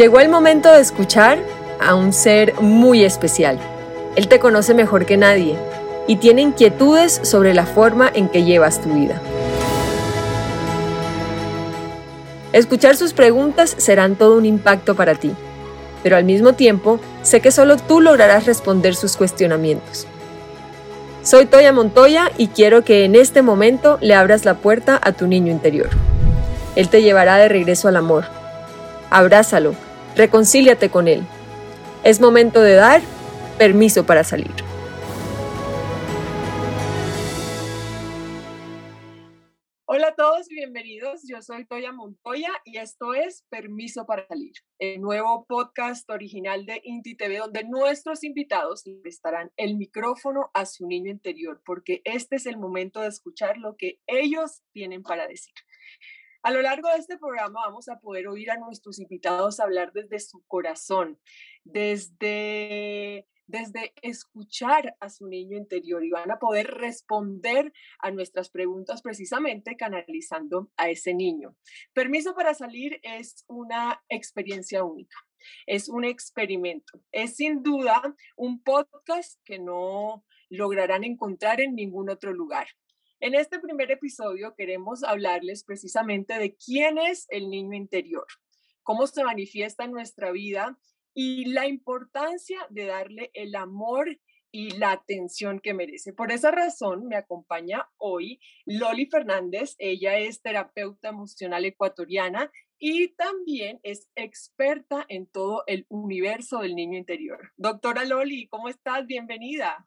Llegó el momento de escuchar a un ser muy especial. Él te conoce mejor que nadie y tiene inquietudes sobre la forma en que llevas tu vida. Escuchar sus preguntas serán todo un impacto para ti, pero al mismo tiempo sé que solo tú lograrás responder sus cuestionamientos. Soy Toya Montoya y quiero que en este momento le abras la puerta a tu niño interior. Él te llevará de regreso al amor. Abrázalo, reconcíliate con él. Es momento de dar permiso para salir. Hola a todos, bienvenidos. Yo soy Toya Montoya y esto es Permiso para Salir, el nuevo podcast original de Inti TV donde nuestros invitados le prestarán el micrófono a su niño interior porque este es el momento de escuchar lo que ellos tienen para decir. A lo largo de este programa vamos a poder oír a nuestros invitados hablar desde su corazón, desde, desde escuchar a su niño interior y van a poder responder a nuestras preguntas precisamente canalizando a ese niño. Permiso para salir es una experiencia única. Es un experimento. Es sin duda un podcast que no lograrán encontrar en ningún otro lugar. En este primer episodio queremos hablarles precisamente de quién es el niño interior, cómo se manifiesta en nuestra vida y la importancia de darle el amor y la atención que merece. Por esa razón me acompaña hoy Loli Fernández. Ella es terapeuta emocional ecuatoriana y también es experta en todo el universo del niño interior. Doctora Loli, ¿cómo estás? Bienvenida.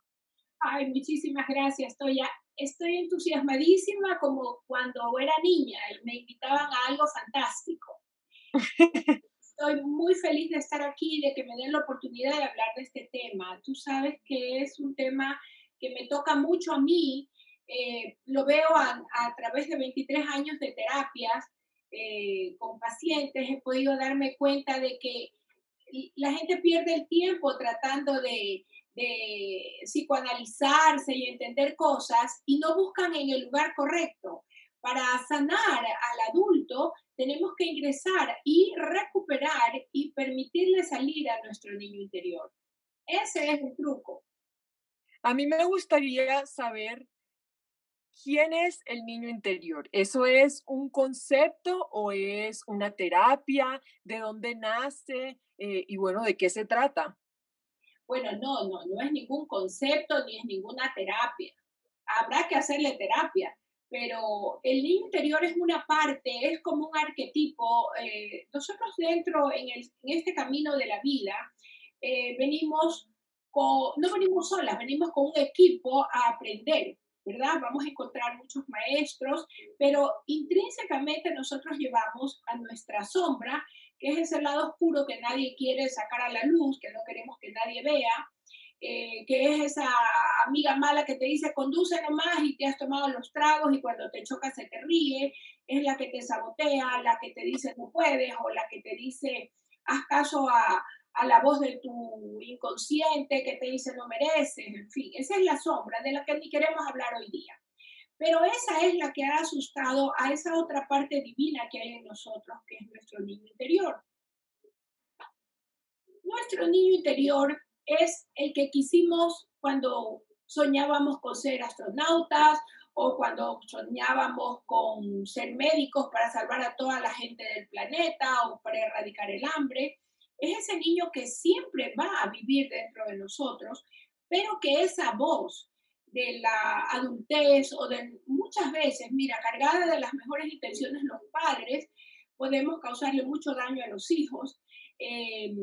Ay, muchísimas gracias, Toya estoy entusiasmadísima como cuando era niña y me invitaban a algo fantástico. Estoy muy feliz de estar aquí y de que me den la oportunidad de hablar de este tema. Tú sabes que es un tema que me toca mucho a mí. Eh, lo veo a, través de 23 años de terapias eh, con pacientes. He podido darme cuenta de que la gente pierde el tiempo tratando de de psicoanalizarse y entender cosas y no buscan en el lugar correcto. Para sanar al adulto tenemos que ingresar y recuperar y permitirle salir a nuestro niño interior. Ese es el truco. A mí me gustaría saber quién es el niño interior. ¿Eso es un concepto o es una terapia? ¿De dónde nace? Eh, y bueno, ¿de qué se trata? Bueno, no, no, no es ningún concepto ni es ninguna terapia. Habrá que hacerle terapia, pero el niño interior es una parte, es como un arquetipo. Eh, nosotros dentro, en, este camino de la vida, eh, venimos con, no venimos solas, venimos con un equipo a aprender, ¿verdad? Vamos a encontrar muchos maestros, pero intrínsecamente nosotros llevamos a nuestra sombra es ese lado oscuro que nadie quiere sacar a la luz, que no queremos que nadie vea, eh, que es esa amiga mala que te dice conduce nomás y te has tomado los tragos y cuando te choca se te ríe, es la que te sabotea, la que te dice no puedes o la que te dice haz caso a, a la voz de tu inconsciente que te dice no mereces, en fin, esa es la sombra de la que ni queremos hablar hoy día. Pero esa es la que ha asustado a esa otra parte divina que hay en nosotros, que es nuestro niño interior. Nuestro niño interior es el que quisimos cuando soñábamos con ser astronautas o cuando soñábamos con ser médicos para salvar a toda la gente del planeta o para erradicar el hambre. Es ese niño que siempre va a vivir dentro de nosotros, pero que esa voz de la adultez o de muchas veces, mira, cargada de las mejores intenciones los padres, podemos causarle mucho daño a los hijos, em,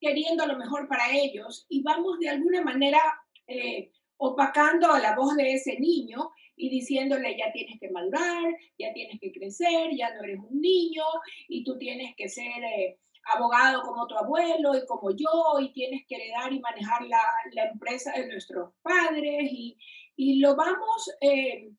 queriendo lo mejor para ellos y vamos de alguna manera eh, opacando a la voz de ese niño y diciéndole ya tienes que madurar, ya tienes que crecer, ya no eres un niño y tú tienes que ser eh, abogado como tu abuelo y como yo, y tienes que heredar y manejar la, la empresa de nuestros padres, y, y lo vamos eh,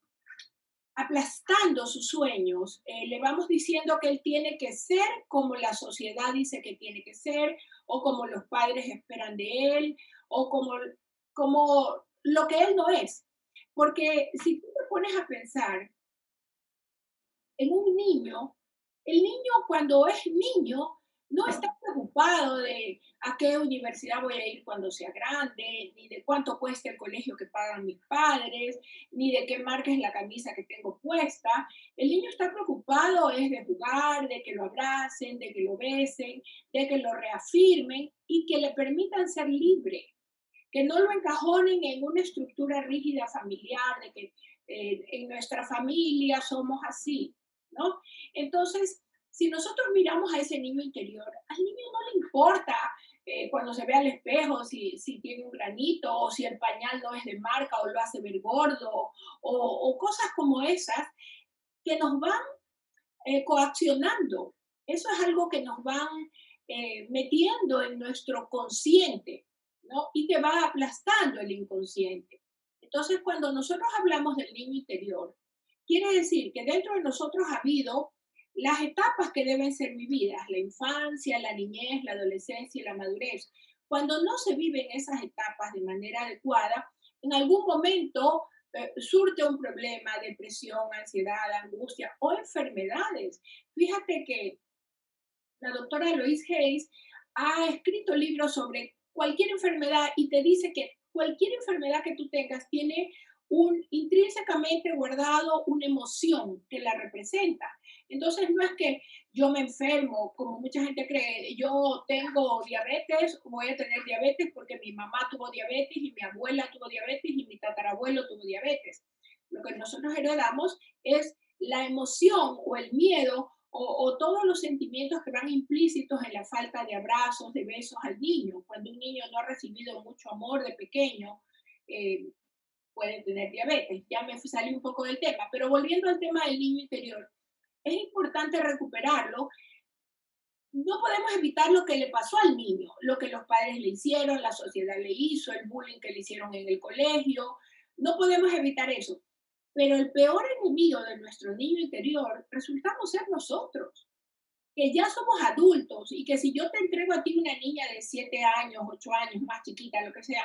aplastando sus sueños, eh, le vamos diciendo que él tiene que ser como la sociedad dice que tiene que ser, o como los padres esperan de él, o como, como lo que él no es. Porque si tú te pones a pensar en un niño, el niño cuando es niño no está preocupado de a qué universidad voy a ir cuando sea grande, ni de cuánto cuesta el colegio que pagan mis padres, ni de qué marca es la camisa que tengo puesta. El niño está preocupado es de jugar, de que lo abracen, de que lo besen, de que lo reafirmen y que le permitan ser libre, que no lo encajonen en una estructura rígida familiar, de que eh, en nuestra familia somos así, ¿no? Entonces, si nosotros miramos a ese niño interior, al niño no le importa eh, cuando se ve al espejo si, si, tiene un granito o si el pañal no es de marca o lo hace ver gordo o, cosas como esas que nos van eh, coaccionando. Eso es algo que nos van eh, metiendo en nuestro consciente ¿no? y que va aplastando el inconsciente. Entonces, cuando nosotros hablamos del niño interior, quiere decir que dentro de nosotros ha habido las etapas que deben ser vividas, la infancia, la niñez, la adolescencia y la madurez. Cuando no se viven esas etapas de manera adecuada, en algún momento eh, surte un problema, depresión, ansiedad, angustia o enfermedades. Fíjate que la doctora Lois Hayes ha escrito libros sobre cualquier enfermedad y te dice que cualquier enfermedad que tú tengas tiene un intrínsecamente guardado una emoción que la representa. Entonces no es que yo me enfermo, como mucha gente cree, yo tengo diabetes, voy a tener diabetes porque mi mamá tuvo diabetes y mi abuela tuvo diabetes y mi tatarabuelo tuvo diabetes. Lo que nosotros heredamos es la emoción o el miedo o, todos los sentimientos que van implícitos en la falta de abrazos, de besos al niño. Cuando un niño no ha recibido mucho amor de pequeño, eh, puede tener diabetes. Ya me salí un poco del tema, pero volviendo al tema del niño interior, es importante recuperarlo. No podemos evitar lo que le pasó al niño, lo que los padres le hicieron, la sociedad le hizo, el bullying que le hicieron en el colegio. No podemos evitar eso. Pero el peor enemigo de nuestro niño interior resultamos ser nosotros, que ya somos adultos y que si yo te entrego a ti una niña de 7 años, 8 años, más chiquita, lo que sea,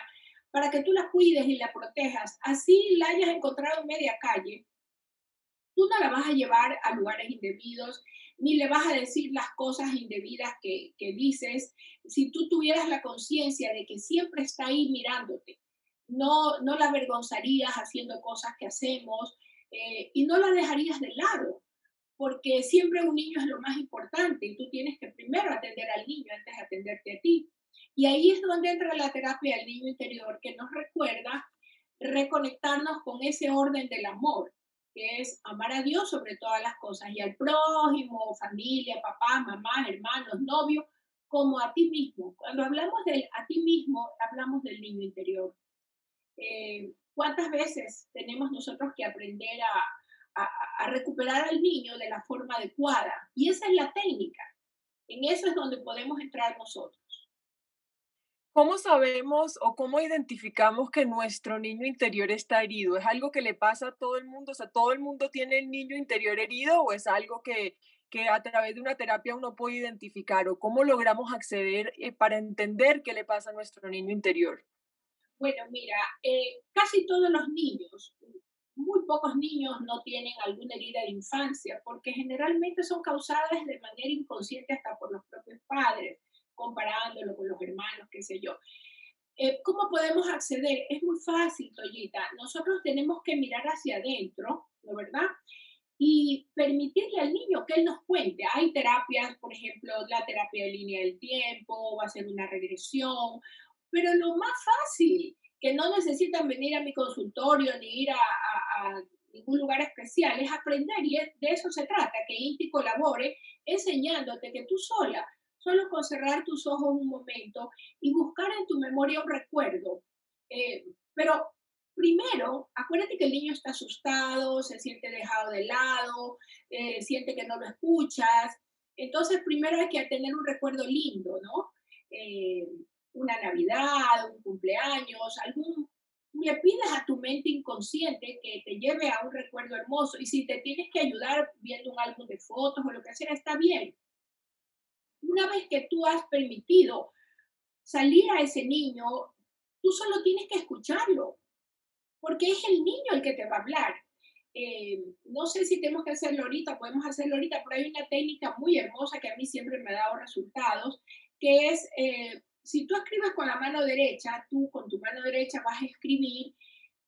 para que tú la cuides y la protejas, así la hayas encontrado en media calle, tú no la vas a llevar a lugares indebidos, ni le vas a decir las cosas indebidas que, dices, si tú tuvieras la conciencia de que siempre está ahí mirándote. No, no la avergonzarías haciendo cosas que hacemos eh, y no la dejarías de lado, porque siempre un niño es lo más importante y tú tienes que primero atender al niño antes de atenderte a ti. Y ahí es donde entra la terapia del niño interior, que nos recuerda reconectarnos con ese orden del amor que es amar a Dios sobre todas las cosas y al prójimo, familia, papá, mamá, hermanos, novio, como a ti mismo. Cuando hablamos de a ti mismo, hablamos del niño interior. Eh, ¿Cuántas veces tenemos nosotros que aprender a, a recuperar al niño de la forma adecuada? Y esa es la técnica. En eso es donde podemos entrar nosotros. ¿Cómo sabemos o cómo identificamos que nuestro niño interior está herido? ¿Es algo que le pasa a todo el mundo? O sea, ¿todo el mundo tiene el niño interior herido o es algo que, que a través de una terapia uno puede identificar? ¿O cómo logramos acceder eh, para entender qué le pasa a nuestro niño interior? Bueno, mira, eh, casi todos los niños, muy pocos niños no tienen alguna herida de infancia porque generalmente son causadas de manera inconsciente hasta por los propios padres comparándolo con los hermanos, qué sé yo. Eh, ¿Cómo podemos acceder? Es muy fácil, Toyita. Nosotros tenemos que mirar hacia adentro, ¿no verdad? Y permitirle al niño que él nos cuente. Hay terapias, por ejemplo, la terapia de línea del tiempo, va a ser una regresión, pero lo más fácil, que no necesitan venir a mi consultorio ni ir a, a ningún lugar especial, es aprender y de eso se trata, que Inti colabore enseñándote que tú sola solo con cerrar tus ojos un momento y buscar en tu memoria un recuerdo. Eh, pero primero, acuérdate que el niño está asustado, se siente dejado de lado, eh, siente que no lo escuchas. Entonces, primero hay que tener un recuerdo lindo, ¿no? Eh, una Navidad, un cumpleaños, algún... Le pides a tu mente inconsciente que te lleve a un recuerdo hermoso y si te tienes que ayudar viendo un álbum de fotos o lo que sea, está bien una vez que tú has permitido salir a ese niño, tú solo tienes que escucharlo, porque es el niño el que te va a hablar. eh, no sé si tenemos que hacerlo ahorita, podemos hacerlo ahorita, pero hay una técnica muy hermosa que a mí siempre me ha dado resultados, que es, eh, si tú escribes con la mano derecha, tú con tu mano derecha vas a escribir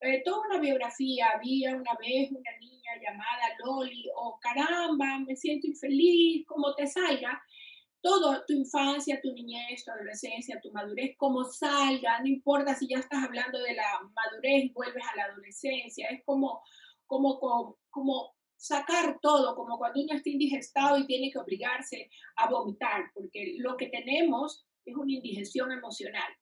eh, toda una biografía. Había una vez una niña llamada Loli, o caramba, me siento infeliz, como te salga. Todo, tu infancia, tu niñez, tu adolescencia, tu madurez, como salga, no importa si ya estás hablando de la madurez y vuelves a la adolescencia, es como como, como, sacar todo, como cuando uno está indigestado y tiene que obligarse a vomitar, porque lo que tenemos es una indigestión emocional.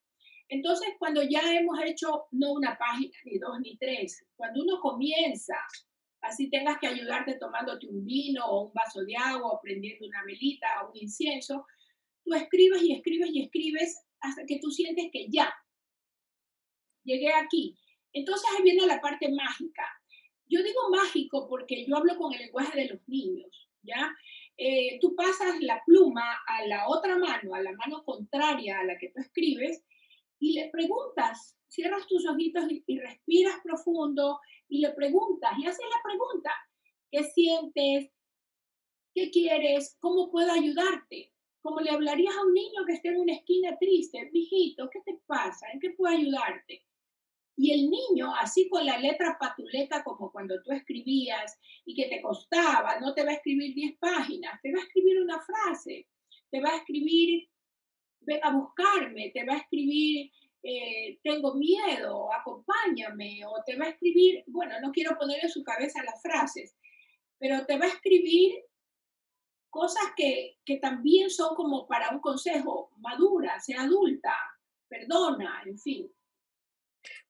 Entonces, cuando ya hemos hecho no una página, ni dos, ni tres, cuando uno comienza, así tengas que ayudarte tomándote un vino o un vaso de agua, o prendiendo una velita o un incienso, tú escribes y escribes y escribes hasta que tú sientes que ya, llegué aquí. Entonces ahí viene la parte mágica. Yo digo mágico porque yo hablo con el lenguaje de los niños, ¿ya? Eh, tú pasas la pluma a la otra mano, a la mano contraria a la que tú escribes, y le preguntas, cierras tus ojitos y, respiras profundo y le preguntas, y haces la pregunta, ¿qué sientes? ¿Qué quieres? ¿Cómo puedo ayudarte? Como le hablarías a un niño que esté en una esquina triste, mijito, ¿qué te pasa? ¿En qué puedo ayudarte? Y el niño, así con la letra patuleta como cuando tú escribías y que te costaba, no te va a escribir 10 páginas, te va a escribir una frase, te va a escribir, ve a buscarme, te va a escribir, eh, tengo miedo, acompáñame, o te va a escribir, bueno, no quiero poner en su cabeza las frases, pero te va a escribir cosas que, que también son como para un consejo, madura, sea adulta, perdona, en fin.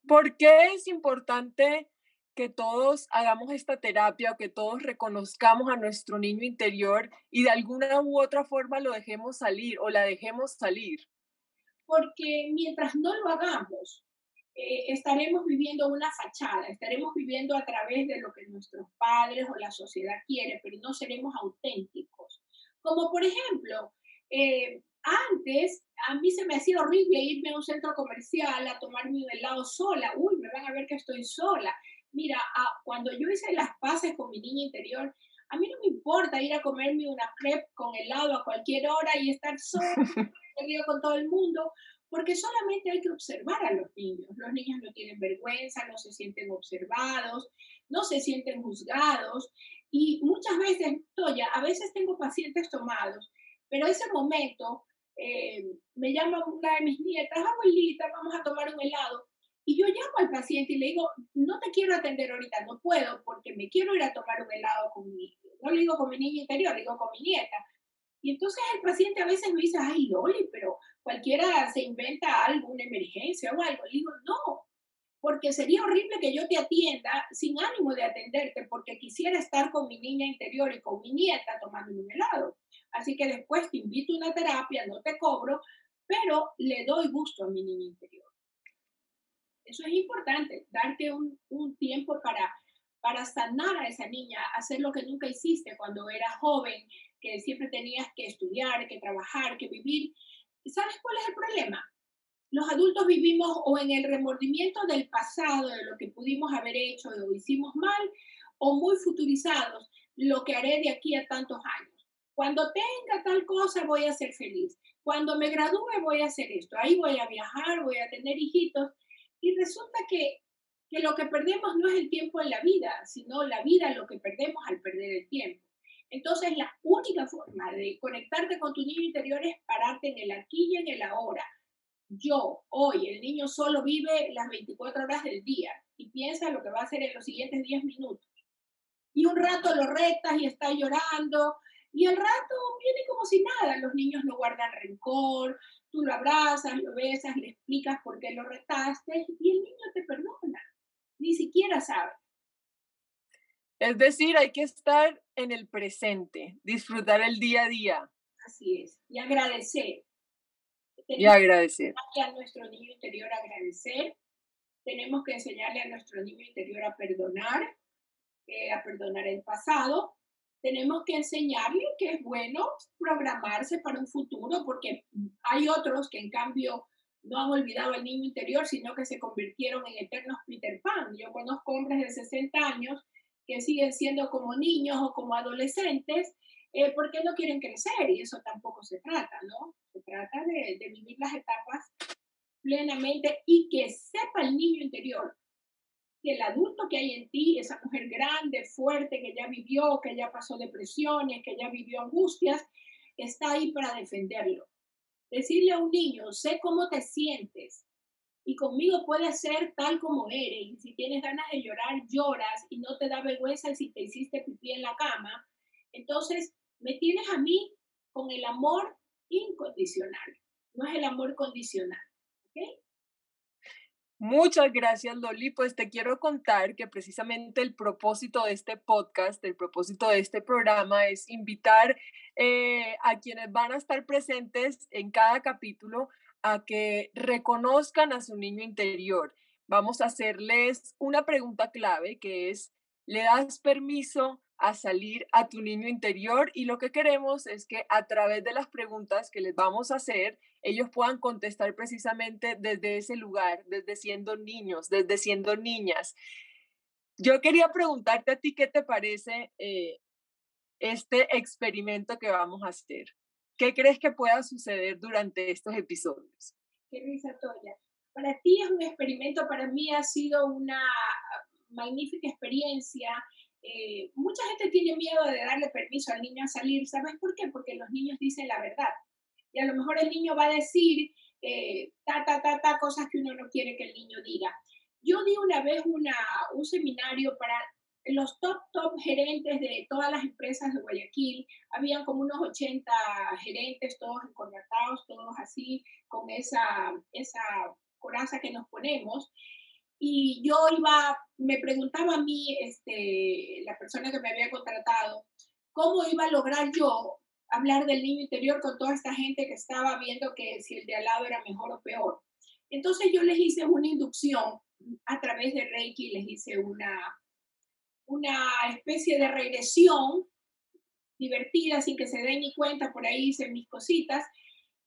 ¿Por qué es importante que todos hagamos esta terapia o que todos reconozcamos a nuestro niño interior y de alguna u otra forma lo dejemos salir o la dejemos salir? Porque mientras no lo hagamos, eh, estaremos viviendo una fachada, estaremos viviendo a través de lo que nuestros padres o la sociedad quiere, pero no seremos auténticos. Como por ejemplo, eh, antes, a mí se me hacía horrible irme a un centro comercial a tomarme un helado sola. Uy, me van a ver que estoy sola. Mira, cuando yo hice las paces con mi niña interior, a mí no me importa ir a comerme una crepe con helado a cualquier hora y estar sola, con todo el mundo, porque solamente hay que observar a los niños. Los niños no tienen vergüenza, no se sienten observados, no se sienten juzgados. Y muchas veces, Toya, a veces tengo pacientes tomados, pero ese momento eh, me llama una de mis nietas, abuelita, vamos a tomar un helado. Y yo llamo al paciente y le digo, no te quiero atender ahorita, no puedo porque me quiero ir a tomar un helado con mi, no le digo con mi niña interior, le digo con mi nieta. Y entonces el paciente a veces me dice, ay, Loli, pero cualquiera se inventa algo, una emergencia o algo. Le digo, no, porque sería horrible que yo te atienda sin ánimo de atenderte, porque quisiera estar con mi niña interior y con mi nieta tomando un helado. Así que después te invito a una terapia, no te cobro, pero le doy gusto a mi niña interior. Eso es importante, darte un, tiempo para, para sanar a esa niña, hacer lo que nunca hiciste cuando eras joven, que siempre tenías que estudiar, que trabajar, que vivir. ¿Sabes cuál es el problema? Los adultos vivimos o en el remordimiento del pasado, de lo que pudimos haber hecho o hicimos mal, o muy futurizados, lo que haré de aquí a tantos años. Cuando tenga tal cosa voy a ser feliz. Cuando me gradúe voy a hacer esto. Ahí voy a viajar, voy a tener hijitos. Y resulta que, que lo que perdemos no es el tiempo en la vida, sino la vida lo que perdemos al perder el tiempo. Entonces, la única forma de conectarte con tu niño interior es pararte en el aquí y en el ahora. Yo, hoy, el niño solo vive las 24 horas del día y piensa lo que va a hacer en los siguientes 10 minutos. Y un rato lo retas y está llorando y al rato viene como si nada, los niños no guardan rencor, tú lo abrazas, lo besas, le explicas por qué lo retaste y el niño te perdona, ni siquiera sabe. Es decir, hay que estar en el presente, disfrutar el día a día. Así es, y agradecer. y agradecer. A nuestro niño interior agradecer. Tenemos que enseñarle a nuestro niño interior a perdonar, eh, a perdonar el pasado, tenemos que enseñarle que es bueno programarse para un futuro, porque hay otros que en cambio no han olvidado el niño interior, sino que se convirtieron en eternos Peter Pan. Yo conozco hombres de 60 años que siguen siendo como niños o como adolescentes, eh, porque no quieren crecer y eso tampoco se trata, ¿no? Se trata de, de vivir las etapas plenamente y que sepa el niño interior que el adulto que hay en ti, esa mujer grande, fuerte, que ya vivió, que ya pasó depresiones, que ya vivió angustias, está ahí para defenderlo. Decirle a un niño, sé cómo te sientes y conmigo puedes ser tal como eres. Y si tienes ganas de llorar, lloras y no te da vergüenza si te hiciste pipí en la cama. Entonces, me tienes a mí con el amor incondicional, no es el amor condicional. ¿ok? Muchas gracias, Loli. Pues te quiero contar que precisamente el propósito de este podcast, el propósito de este programa es invitar eh, a quienes van a estar presentes en cada capítulo a que reconozcan a su niño interior. Vamos a hacerles una pregunta clave que es, ¿le das permiso a salir a tu niño interior y lo que queremos es que a través de las preguntas que les vamos a hacer, ellos puedan contestar precisamente desde ese lugar, desde siendo niños, desde siendo niñas. Yo quería preguntarte a ti qué te parece eh, este experimento que vamos a hacer. ¿Qué crees que pueda suceder durante estos episodios? Qué risa, Toya. Para ti es un experimento, para mí ha sido una magnífica experiencia eh, mucha gente tiene miedo de darle permiso al niño a salir. ¿Sabes por qué? Porque los niños dicen la verdad. Y a lo mejor el niño va a decir eh, ta, ta, ta, ta, cosas que uno no quiere que el niño diga. Yo di una vez una, un seminario para los top, top gerentes de todas las empresas de Guayaquil. Habían como unos 80 gerentes, todos encornatados, todos así, con esa, esa coraza que nos ponemos. Y yo iba, me preguntaba a mí, este, la persona que me había contratado, cómo iba a lograr yo hablar del niño interior con toda esta gente que estaba viendo que si el de al lado era mejor o peor. Entonces yo les hice una inducción a través de Reiki, les hice una, una especie de regresión divertida, sin que se den ni cuenta, por ahí hice mis cositas,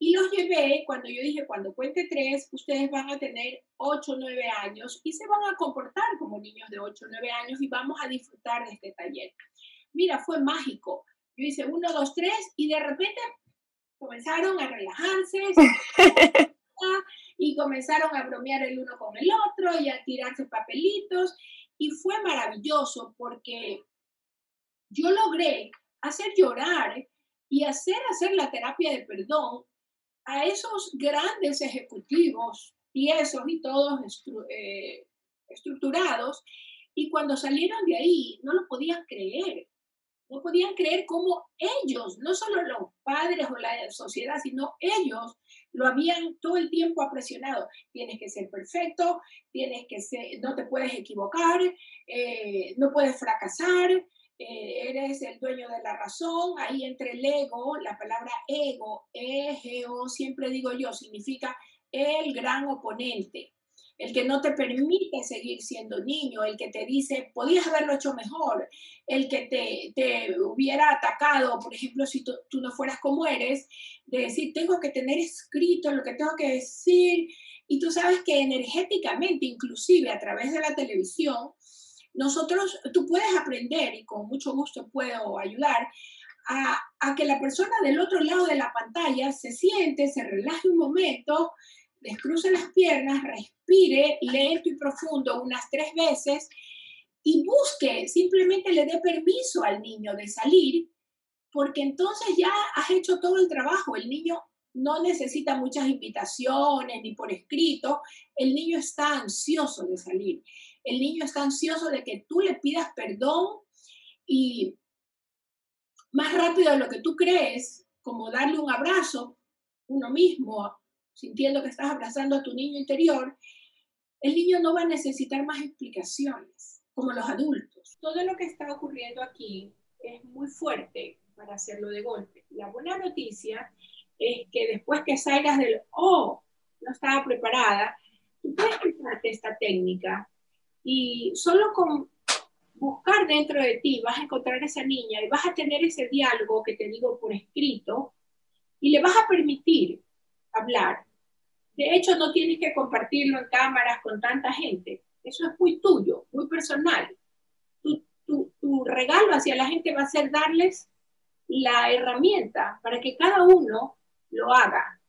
y los llevé cuando yo dije, cuando cuente tres, ustedes van a tener 8 o 9 años y se van a comportar como niños de 8 o 9 años y vamos a disfrutar de este taller. Mira, fue mágico. Yo hice 1, 2, 3 y de repente comenzaron a relajarse y comenzaron a bromear el uno con el otro y a tirarse papelitos y fue maravilloso porque yo logré hacer llorar y hacer hacer la terapia de perdón a esos grandes ejecutivos, tiesos y todos eh, estructurados, y cuando salieron de ahí no lo podían creer. No podían creer cómo ellos, no solo los padres o la sociedad, sino ellos lo habían todo el tiempo apresionado. Tienes que ser perfecto, tienes que ser, no te puedes equivocar, eh, no puedes fracasar, eh, eres el dueño de la razón, ahí entre el ego, la palabra ego, ego, siempre digo yo, significa el gran oponente, el que no te permite seguir siendo niño, el que te dice, podías haberlo hecho mejor, el que te, te hubiera atacado, por ejemplo, si tú, tú no fueras como eres, de decir, tengo que tener escrito lo que tengo que decir, y tú sabes que energéticamente, inclusive a través de la televisión, nosotros, tú puedes aprender y con mucho gusto puedo ayudar a, que la persona del otro lado de la pantalla se siente, se relaje un momento, descruce las piernas, respire lento y profundo unas tres veces y busque, simplemente le dé permiso al niño de salir, porque entonces ya has hecho todo el trabajo. El niño no necesita muchas invitaciones ni por escrito, el niño está ansioso de salir el niño está ansioso de que tú le pidas perdón y más rápido de lo que tú crees, como darle un abrazo, uno mismo, sintiendo que estás abrazando a tu niño interior, el niño no va a necesitar más explicaciones, como los adultos. Todo lo que está ocurriendo aquí es muy fuerte para hacerlo de golpe. La buena noticia es que después que salgas del, oh, no estaba preparada, tú puedes aplicarte esta técnica y solo con buscar dentro de ti vas a encontrar a esa niña y vas a tener ese diálogo que te digo por escrito y le vas a permitir hablar. De hecho, no tienes que compartirlo en cámaras con tanta gente. Eso es muy tuyo, muy personal. Tú, tu, tu regalo hacia la gente va a ser darles la herramienta para que cada uno lo haga.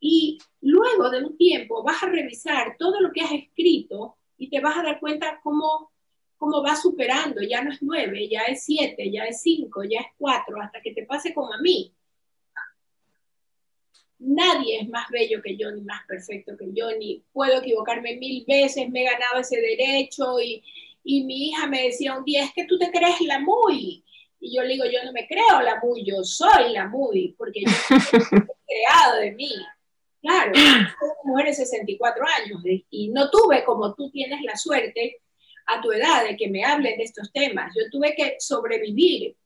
Y luego de un tiempo vas a revisar todo lo que has escrito y te vas a dar cuenta cómo, cómo va superando. Ya no es nueve, ya es siete, ya es cinco, ya es cuatro, hasta que te pase como a mí. Nadie es más bello que yo, ni más perfecto que yo, ni puedo equivocarme mil veces, me he ganado ese derecho y, y mi hija me decía un día, es que tú te crees la muy. Y yo le digo, yo no me creo la muy, yo soy la muy, porque yo he creado de mí. Claro, soy una mujer de 64 años y no tuve como tú tienes la suerte a tu edad de que me hablen de estos temas. Yo tuve que sobrevivir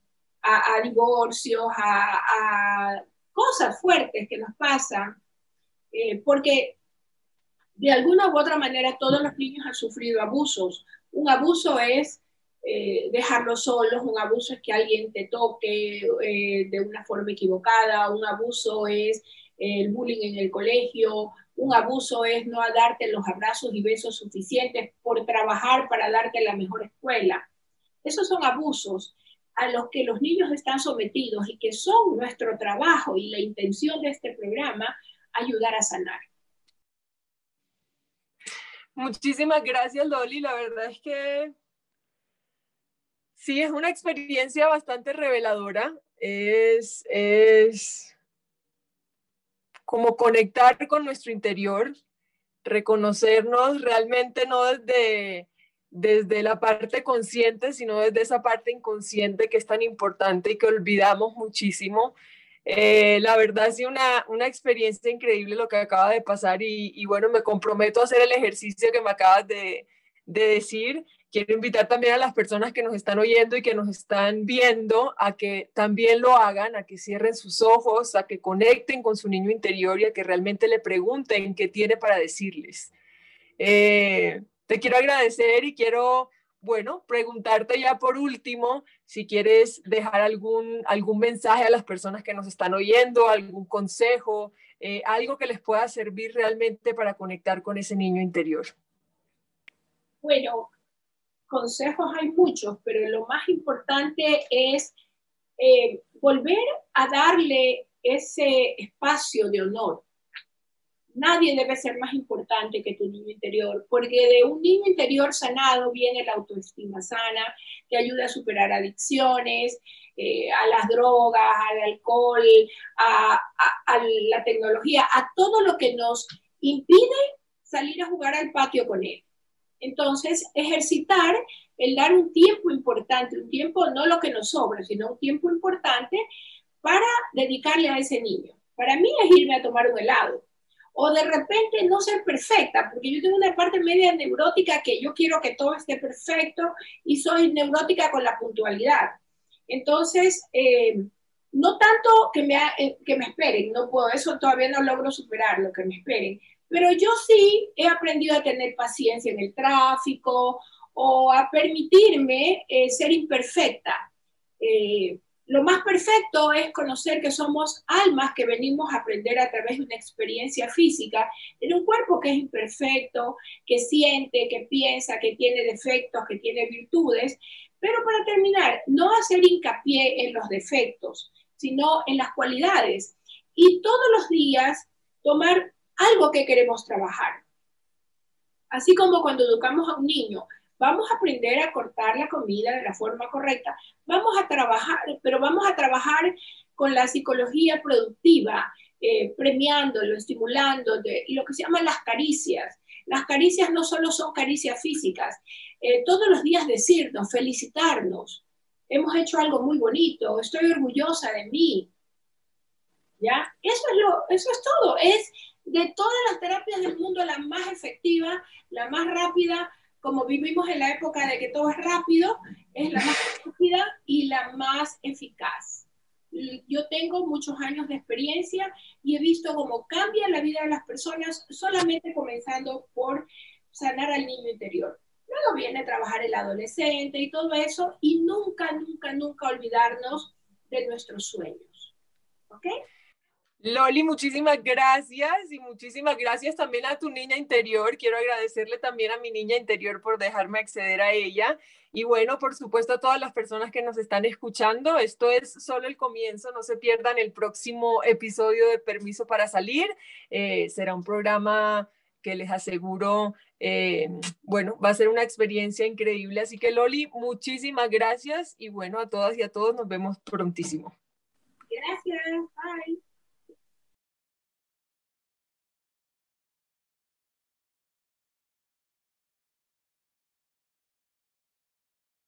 a, divorcios, a, cosas fuertes que nos pasan, eh, porque de alguna u otra manera todos los niños han sufrido abusos. Un abuso es eh, dejarlos solos, un abuso es que alguien te toque eh, de una forma equivocada, un abuso es el bullying en el colegio, un abuso es no darte los abrazos y besos suficientes por trabajar para darte la mejor escuela. Esos son abusos a los que los niños están sometidos y que son nuestro trabajo y la intención de este programa ayudar a sanar. Muchísimas gracias, Loli. La verdad es que sí, es una experiencia bastante reveladora. Es, es como conectar con nuestro interior, reconocernos realmente no desde, desde la parte consciente, sino desde esa parte inconsciente que es tan importante y que olvidamos muchísimo. Eh, la verdad sido una, una, experiencia increíble lo que acaba de pasar y, y, bueno, me comprometo a hacer el ejercicio que me acabas de, de decir quiero invitar también a las personas que nos están oyendo y que nos están viendo a que también lo hagan, a que cierren sus ojos, a que conecten con su niño interior y a que realmente le pregunten qué tiene para decirles. Eh, te quiero agradecer y quiero, bueno, preguntarte ya por último si quieres dejar algún, algún mensaje a las personas que nos están oyendo, algún consejo, eh, algo que les pueda servir realmente para conectar con ese niño interior. Bueno, consejos hay muchos, pero lo más importante es eh, volver a darle ese espacio de honor. Nadie debe ser más importante que tu niño interior, porque de un niño interior sanado viene la autoestima sana, que ayuda a superar adicciones, eh, a las drogas, al alcohol, a la tecnología, a todo lo que nos impide salir a jugar al patio con él. Entonces, ejercitar el dar un tiempo importante, un tiempo no lo que nos sobra, sino un tiempo importante para dedicarle a ese niño. Para mí es irme a tomar un helado. O de repente no ser perfecta, porque yo tengo una parte media neurótica que yo quiero que todo esté perfecto y soy neurótica con la puntualidad. Entonces, eh, no tanto que me, eh, que me esperen, no puedo, eso todavía no logro superar lo que me esperen, pero yo sí he aprendido a tener paciencia en el tráfico o a permitirme eh, ser imperfecta. Eh, lo más perfecto es conocer que somos almas que venimos a aprender a través de una experiencia física en un cuerpo que es imperfecto, que siente, que piensa, que tiene defectos, que tiene virtudes. Pero para terminar, no hacer hincapié en los defectos, sino en las cualidades. Y todos los días tomar algo que queremos trabajar. Así como cuando educamos a un niño, vamos a aprender a cortar la comida de la forma correcta, vamos a trabajar, pero vamos a trabajar con la psicología productiva, eh, premiándolo, estimulando, de, lo que se llaman las caricias. Las caricias no solo son caricias físicas, eh, todos los días decirnos, felicitarnos, hemos hecho algo muy bonito, estoy orgullosa de mí. ¿Ya? Eso es, lo, eso es todo, es de todas las terapias del mundo, la más efectiva, la más rápida, como vivimos en la época de que todo es rápido, es la más rápida y la más eficaz. Yo tengo muchos años de experiencia y he visto cómo cambia la vida de las personas solamente comenzando por sanar al niño interior. Luego viene trabajar el adolescente y todo eso y nunca, nunca, nunca olvidarnos de nuestros sueños. ¿Ok? Loli, muchísimas gracias y muchísimas gracias también a tu niña interior. Quiero agradecerle también a mi niña interior por dejarme acceder a ella. Y bueno, por supuesto a todas las personas que nos están escuchando, esto es solo el comienzo, no se pierdan el próximo episodio de Permiso para Salir. Eh, será un programa que les aseguro, eh, bueno, va a ser una experiencia increíble. Así que Loli, muchísimas gracias y bueno, a todas y a todos nos vemos prontísimo. Gracias, bye.